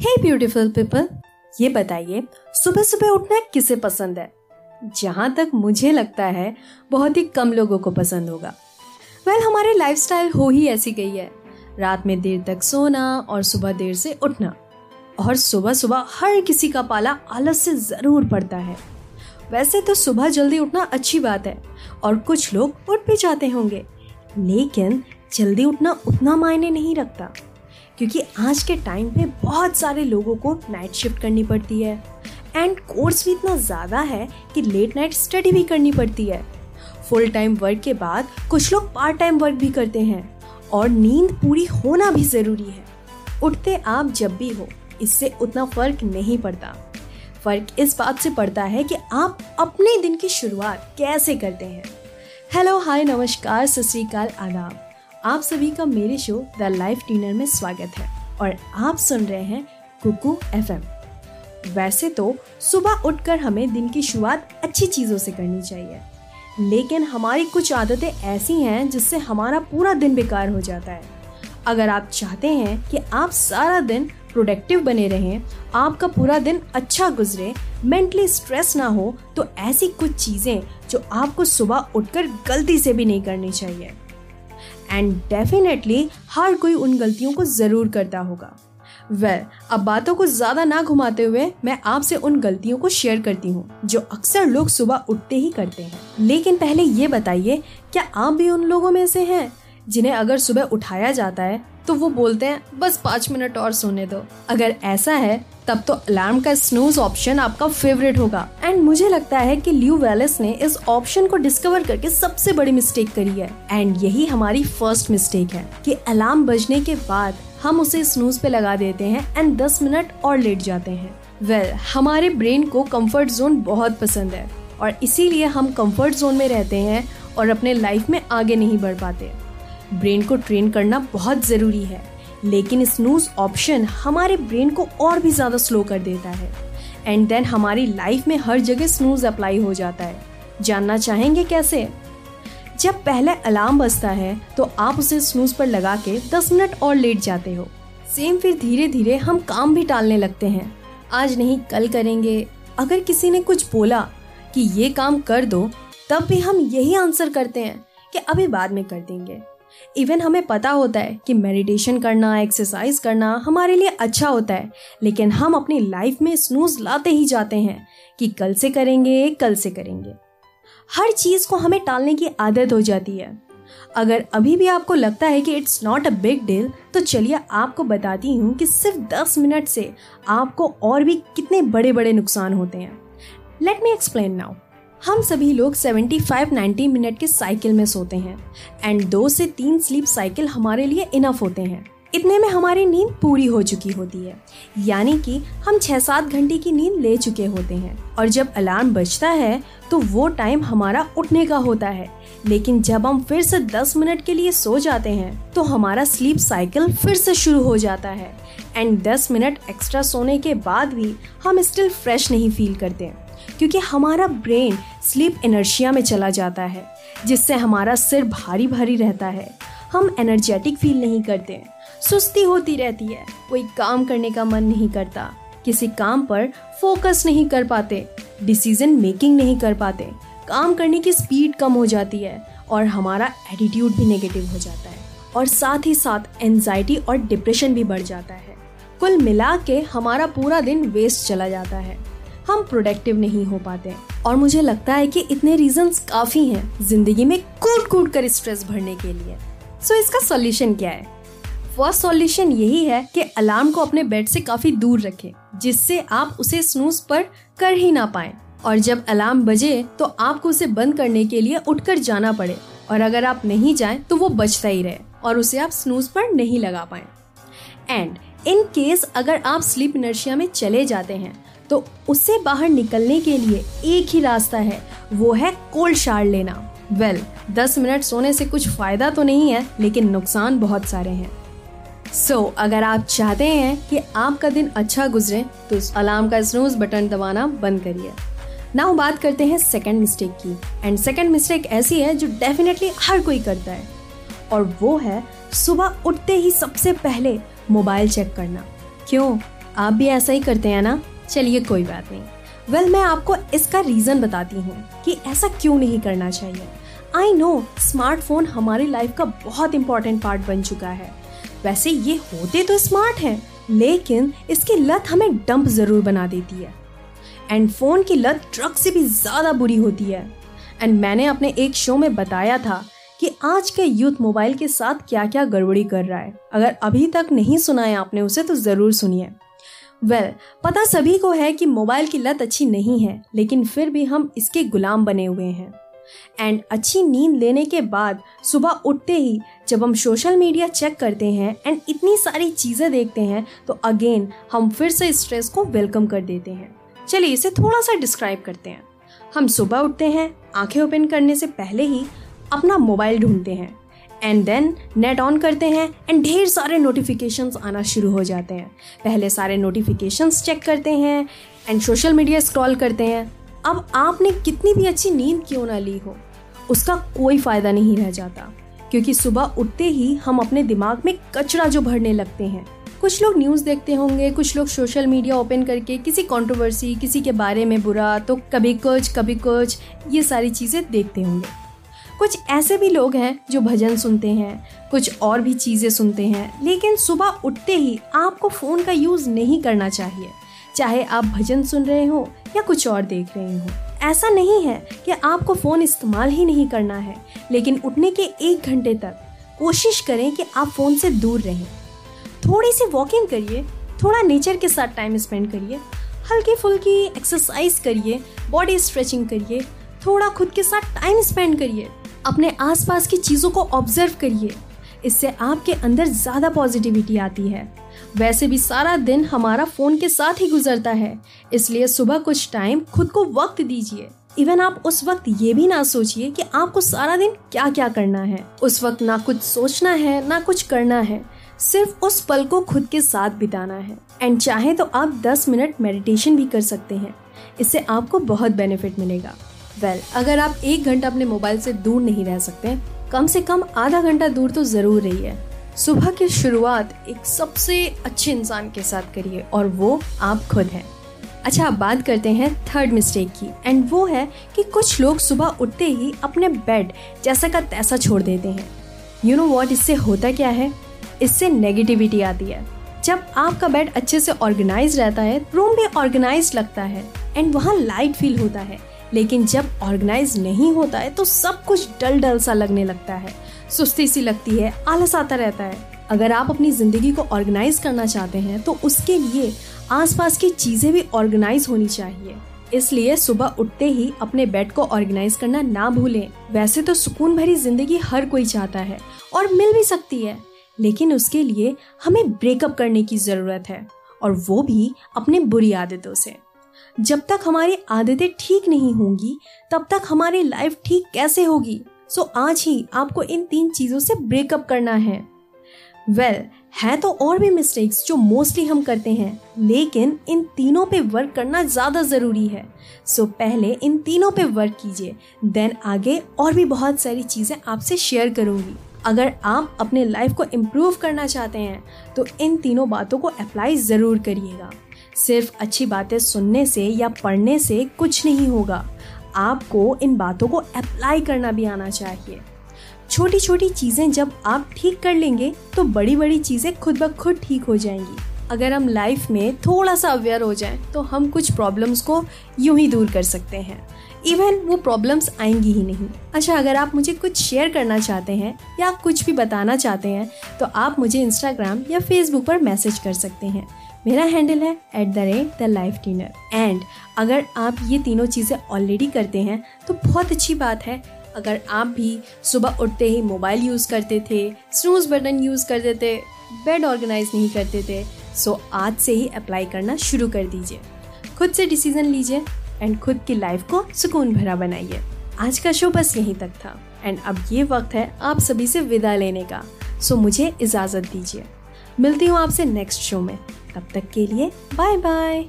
हे beautiful people ये बताइए सुबह सुबह उठना किसे पसंद है? जहाँ तक मुझे लगता है बहुत ही कम लोगों को पसंद होगा। वेल well, हमारे लाइफस्टाइल हो ही ऐसी गई है। रात में देर तक सोना और सुबह देर से उठना। और सुबह सुबह हर किसी का पाला आलस से ज़रूर पड़ता है। वैसे तो सुबह जल्दी उठना अच्छी बात है और कुछ लोग उठ भी जाते होंगे। लेकिन जल्दी उठना उतना मायने नहीं रखता। क्योंकि आज के टाइम पे बहुत सारे लोगों को नाइट शिफ्ट करनी पड़ती है। एंड कोर्स भी इतना ज़्यादा है कि लेट नाइट स्टडी भी करनी पड़ती है। फुल टाइम वर्क के बाद कुछ लोग पार्ट टाइम वर्क भी करते हैं और नींद पूरी होना भी ज़रूरी है। उठते आप जब भी हो, इससे उतना फ़र्क नहीं पड़ता। फ़र्क इस बात से पड़ता है कि आप अपने दिन की शुरुआत कैसे करते हैं। हेलो हाय नमस्कार, सत श्रीकाल आदाब। आप सभी का मेरे शो द लाइफ डिनर में स्वागत है और आप सुन रहे हैं कुकू एफएम वैसे तो सुबह उठकर हमें दिन की शुरुआत अच्छी चीज़ों से करनी चाहिए। लेकिन हमारी कुछ आदतें ऐसी हैं जिससे हमारा पूरा दिन बेकार हो जाता है। अगर आप चाहते हैं कि आप सारा दिन प्रोडक्टिव बने रहें, आपका पूरा दिन अच्छा गुजरे मेंटली स्ट्रेस ना हो तो ऐसी कुछ चीज़ें जो आपको सुबह उठकर गलती से भी नहीं करनी चाहिए। एंड डेफिनेटली हर कोई उन गलतियों को ज़रूर करता होगा। वेल well, अब बातों को ज़्यादा ना घुमाते हुए मैं आपसे उन गलतियों को शेयर करती हूँ जो अक्सर लोग सुबह उठते ही करते हैं। लेकिन पहले ये बताइए क्या आप भी उन लोगों में से हैं? जिन्हें अगर सुबह उठाया जाता है तो वो बोलते हैं बस पाँच मिनट और सोने दो। अगर ऐसा है तब तो अलार्म का स्नूज ऑप्शन आपका फेवरेट होगा। एंड मुझे लगता है कि ल्यू वेलेस ने इस ऑप्शन को डिस्कवर करके सबसे बड़ी मिस्टेक करी है। एंड यही हमारी फ़र्स्ट मिस्टेक है कि अलार्म बजने के बाद हम उसे स्नूज पे लगा देते हैं एंड 10 मिनट और लेट जाते हैं। वेल well, हमारे ब्रेन को कंफर्ट जोन बहुत पसंद है और इसीलिए हम कंफर्ट जोन में रहते हैं और अपने लाइफ में आगे नहीं बढ़ पाते। ब्रेन को ट्रेन करना बहुत ज़रूरी है, लेकिन स्नूज ऑप्शन हमारे ब्रेन को और भी ज़्यादा स्लो कर देता है। एंड देन हमारी लाइफ में हर जगह स्नूज अप्लाई हो जाता है। जानना चाहेंगे कैसे? जब पहले अलार्म बजता है तो आप उसे स्नूज पर लगा के 10 मिनट और लेट जाते हो। सेम फिर धीरे धीरे हम काम भी टालने लगते हैं। आज नहीं, कल करेंगे। अगर किसी ने कुछ बोला कि ये काम कर दो, तब भी हम यही आंसर करते हैं कि अभी बाद में कर देंगे। इवन हमें पता होता है कि मेडिटेशन करना एक्सरसाइज करना हमारे लिए अच्छा होता है। लेकिन हम अपनी लाइफ में स्नूज लाते ही जाते हैं कि कल से करेंगे, कल से करेंगे। हर चीज़ को हमें टालने की आदत हो जाती है। अगर अभी भी आपको लगता है कि it's not a big deal तो चलिए आपको बताती हूँ कि सिर्फ़ 10 मिनट से आपको और भी कितने बड़े बड़े नुकसान होते हैं। लेट मी एक्सप्लेन नाउ हम सभी लोग 75-90 मिनट के साइकिल में सोते हैं। एंड दो से तीन स्लीप साइकिल हमारे लिए इनफ होते हैं। इतने में हमारी नींद पूरी हो चुकी होती है। यानी कि हम छह सात घंटे की नींद ले चुके होते हैं। और जब अलार्म बजता है तो वो टाइम हमारा उठने का होता है। लेकिन जब हम फिर से 10 मिनट के लिए सो जाते हैं तो हमारा स्लीप साइकिल फिर से शुरू हो जाता है। एंड 10 मिनट एक्स्ट्रा सोने के बाद भी हम स्टिल फ्रेश नहीं फील करते। क्योंकि हमारा ब्रेन स्लीप एनर्शिया में चला जाता है, जिससे हमारा सिर भारी भारी रहता है। हम एनर्जेटिक फील नहीं करते, सुस्ती होती रहती है, कोई काम करने का मन नहीं करता, किसी काम पर फोकस नहीं कर पाते डिसीज़न मेकिंग नहीं कर पाते, काम करने की स्पीड कम हो जाती है और हमारा एटीट्यूड भी नेगेटिव हो जाता है। और साथ ही साथ एनजाइटी और डिप्रेशन भी बढ़ जाता है। कुल मिला के हमारा पूरा दिन वेस्ट चला जाता है। हम प्रोडक्टिव नहीं हो पाते और मुझे लगता है कि इतने रीजंस काफ़ी हैं ज़िंदगी में कूट कूट कर स्ट्रेस भरने के लिए। सो so, इसका सॉल्यूशन क्या है? फ़र्स्ट सॉल्यूशन यही है कि अलार्म को अपने बेड से काफ़ी दूर रखें जिससे आप उसे स्नूज पर कर ही ना पाए। और जब अलार्म बजे तो आपको उसे बंद करने के लिए उठकर जाना पड़े। और अगर आप नहीं जाएँ तो वो बचता ही रहे और उसे आप स्नूज पर नहीं लगा पाए। एंड इन केस अगर आप स्लीप इनर्शिया में चले जाते हैं तो उससे बाहर निकलने के लिए एक ही रास्ता है वो है कोल्ड शार लेना। वेल well, 10 मिनट सोने से कुछ फ़ायदा तो नहीं है लेकिन नुकसान बहुत सारे हैं। सो so, अगर आप चाहते हैं कि आपका दिन अच्छा गुजरे तो उस अलार्म का स्नूज बटन दबाना बंद करिए। नाउ बात करते हैं सेकंड मिस्टेक की। एंड सेकंड मिस्टेक ऐसी है जो डेफिनेटली हर कोई करता है। और वो है सुबह उठते ही सबसे पहले मोबाइल चेक करना। क्यों? आप भी ऐसा ही करते हैं ना? चलिए कोई बात नहीं। वेल well, मैं आपको इसका रीज़न बताती हूँ कि ऐसा क्यों नहीं करना चाहिए। आई नो स्मार्टफ़ोन हमारी लाइफ का बहुत इंपॉर्टेंट पार्ट बन चुका है। वैसे ये होते तो स्मार्ट हैं लेकिन इसकी लत हमें डंप ज़रूर बना देती है। एंड फ़ोन की लत ड्रग से भी ज़्यादा बुरी होती है। एंड मैंने अपने एक शो में बताया था कि आज के यूथ मोबाइल के साथ क्या क्या गड़बड़ी कर रहा है। अगर अभी तक नहीं सुना है आपने उसे तो ज़रूर सुनिए। वेल well, पता सभी को है कि मोबाइल की लत अच्छी नहीं है लेकिन फिर भी हम इसके गुलाम बने हुए हैं। एंड अच्छी नींद लेने के बाद सुबह उठते ही जब हम सोशल मीडिया चेक करते हैं एंड इतनी सारी चीज़ें देखते हैं तो अगेन हम फिर से स्ट्रेस को वेलकम कर देते हैं। चलिए इसे थोड़ा सा डिस्क्राइब करते हैं। हम सुबह उठते हैं आँखें ओपन करने से पहले ही अपना मोबाइल ढूंढते हैं। एंड देन नेट ऑन करते हैं एंड ढेर सारे नोटिफिकेशंस आना शुरू हो जाते हैं। पहले सारे नोटिफिकेशंस चेक करते हैं एंड सोशल मीडिया स्क्रॉल करते हैं। अब आपने कितनी भी अच्छी नींद क्यों ना ली हो, उसका कोई फ़ायदा नहीं रह जाता। क्योंकि सुबह उठते ही हम अपने दिमाग में कचरा जो भरने लगते हैं। कुछ लोग न्यूज़ देखते होंगे, कुछ लोग सोशल मीडिया ओपन करके किसी कंट्रोवर्सी किसी के बारे में बुरा तो कभी कुछ कभी कुछ, ये सारी चीज़ें देखते होंगे। कुछ ऐसे भी लोग हैं जो भजन सुनते हैं, कुछ और भी चीज़ें सुनते हैं, लेकिन सुबह उठते ही आपको फ़ोन का यूज़ नहीं करना चाहिए। चाहे आप भजन सुन रहे हो या कुछ और देख रहे हो। ऐसा नहीं है कि आपको फ़ोन इस्तेमाल ही नहीं करना है, लेकिन उठने के एक घंटे तक कोशिश करें कि आप फ़ोन से दूर रहें। थोड़ी सी वॉकिंग करिए, थोड़ा नेचर के साथ टाइम स्पेंड करिए हल्की फुल्की एक्सरसाइज करिए बॉडी स्ट्रेचिंग करिए, थोड़ा खुद के साथ टाइम स्पेंड करिए। अपने आसपास की चीज़ों को ऑब्ज़र्व करिए। इससे आपके अंदर ज़्यादा पॉजिटिविटी आती है। वैसे भी सारा दिन हमारा फ़ोन के साथ ही गुजरता है। इसलिए सुबह कुछ टाइम खुद को वक्त दीजिए। इवन आप उस वक्त ये भी ना सोचिए कि आपको सारा दिन क्या क्या करना है। उस वक्त ना कुछ सोचना है, ना कुछ करना है। सिर्फ़ उस पल को खुद के साथ बिताना है। एंड चाहे तो आप 10 मिनट मेडिटेशन भी कर सकते हैं। इससे आपको बहुत बेनिफिट मिलेगा। वेल well, अगर आप एक घंटा अपने मोबाइल से दूर नहीं रह सकते कम से कम आधा घंटा दूर तो ज़रूर रहिए। सुबह की शुरुआत एक सबसे अच्छे इंसान के साथ करिए और वो आप खुद हैं। अच्छा अब बात करते हैं थर्ड मिस्टेक की। एंड वो है कि कुछ लोग सुबह उठते ही अपने बेड जैसा का तैसा छोड़ देते हैं। यू नो वॉट इससे होता क्या है? इससे नेगेटिविटी आती है। जब आपका बेड अच्छे से ऑर्गेनाइज रहता है रूम भी ऑर्गेनाइज लगता है। एंड वहाँ लाइट फील होता है। लेकिन जब ऑर्गेनाइज नहीं होता है तो सब कुछ डल डल सा लगने लगता है। सुस्ती सी लगती है, आलस आता रहता है। अगर आप अपनी ज़िंदगी को ऑर्गेनाइज करना चाहते हैं तो उसके लिए आसपास की चीज़ें भी ऑर्गेनाइज होनी चाहिए। इसलिए सुबह उठते ही अपने बेड को ऑर्गेनाइज करना ना भूलें। वैसे तो सुकून भरी ज़िंदगी हर कोई चाहता है और मिल भी सकती है, लेकिन उसके लिए हमें ब्रेकअप करने की ज़रूरत है और वो भी अपने बुरी आदतों से। जब तक हमारी आदतें ठीक नहीं होंगी तब तक हमारी लाइफ ठीक कैसे होगी? सो so, आज ही आपको इन तीन चीज़ों से ब्रेकअप करना है। वेल well, है तो और भी मिस्टेक्स जो मोस्टली हम करते हैं लेकिन इन तीनों पे वर्क करना ज़्यादा ज़रूरी है। सो so, पहले इन तीनों पे वर्क कीजिए देन आगे और भी बहुत सारी चीज़ें आपसे शेयर करूँगी। अगर आप अपने लाइफ को इम्प्रूव करना चाहते हैं तो इन तीनों बातों को अप्लाई ज़रूर करिएगा। सिर्फ़ अच्छी बातें सुनने से या पढ़ने से कुछ नहीं होगा। आपको इन बातों को अप्लाई करना भी आना चाहिए। छोटी छोटी चीज़ें जब आप ठीक कर लेंगे तो बड़ी बड़ी चीज़ें खुद ब खुद ठीक हो जाएँगी। अगर हम लाइफ में थोड़ा सा अवेयर हो जाएँ तो हम कुछ प्रॉब्लम्स को यूँ ही दूर कर सकते हैं। इवन वो प्रॉब्लम्स आएँगी ही नहीं। अच्छा अगर आप मुझे कुछ शेयर करना चाहते हैं या कुछ भी बताना चाहते हैं तो आप मुझे इंस्टाग्राम या फेसबुक पर मैसेज कर सकते हैं। मेरा हैंडल है at the rate the life diner and अगर आप ये तीनों चीज़ें ऑलरेडी करते हैं तो बहुत अच्छी बात है। अगर आप भी सुबह उठते ही मोबाइल यूज़ करते थे स्नूज बटन यूज़ करते थे बेड ऑर्गेनाइज नहीं करते थे सो आज से ही अप्लाई करना शुरू कर दीजिए। खुद से डिसीज़न लीजिए। एंड खुद की लाइफ को सुकून भरा बनाइए। आज का शो बस यहीं तक था। एंड अब ये वक्त है आप सभी से विदा लेने का। सो मुझे इजाज़त दीजिए। मिलती हूँ आपसे नेक्स्ट शो में। तब तक के लिए बाय बाय।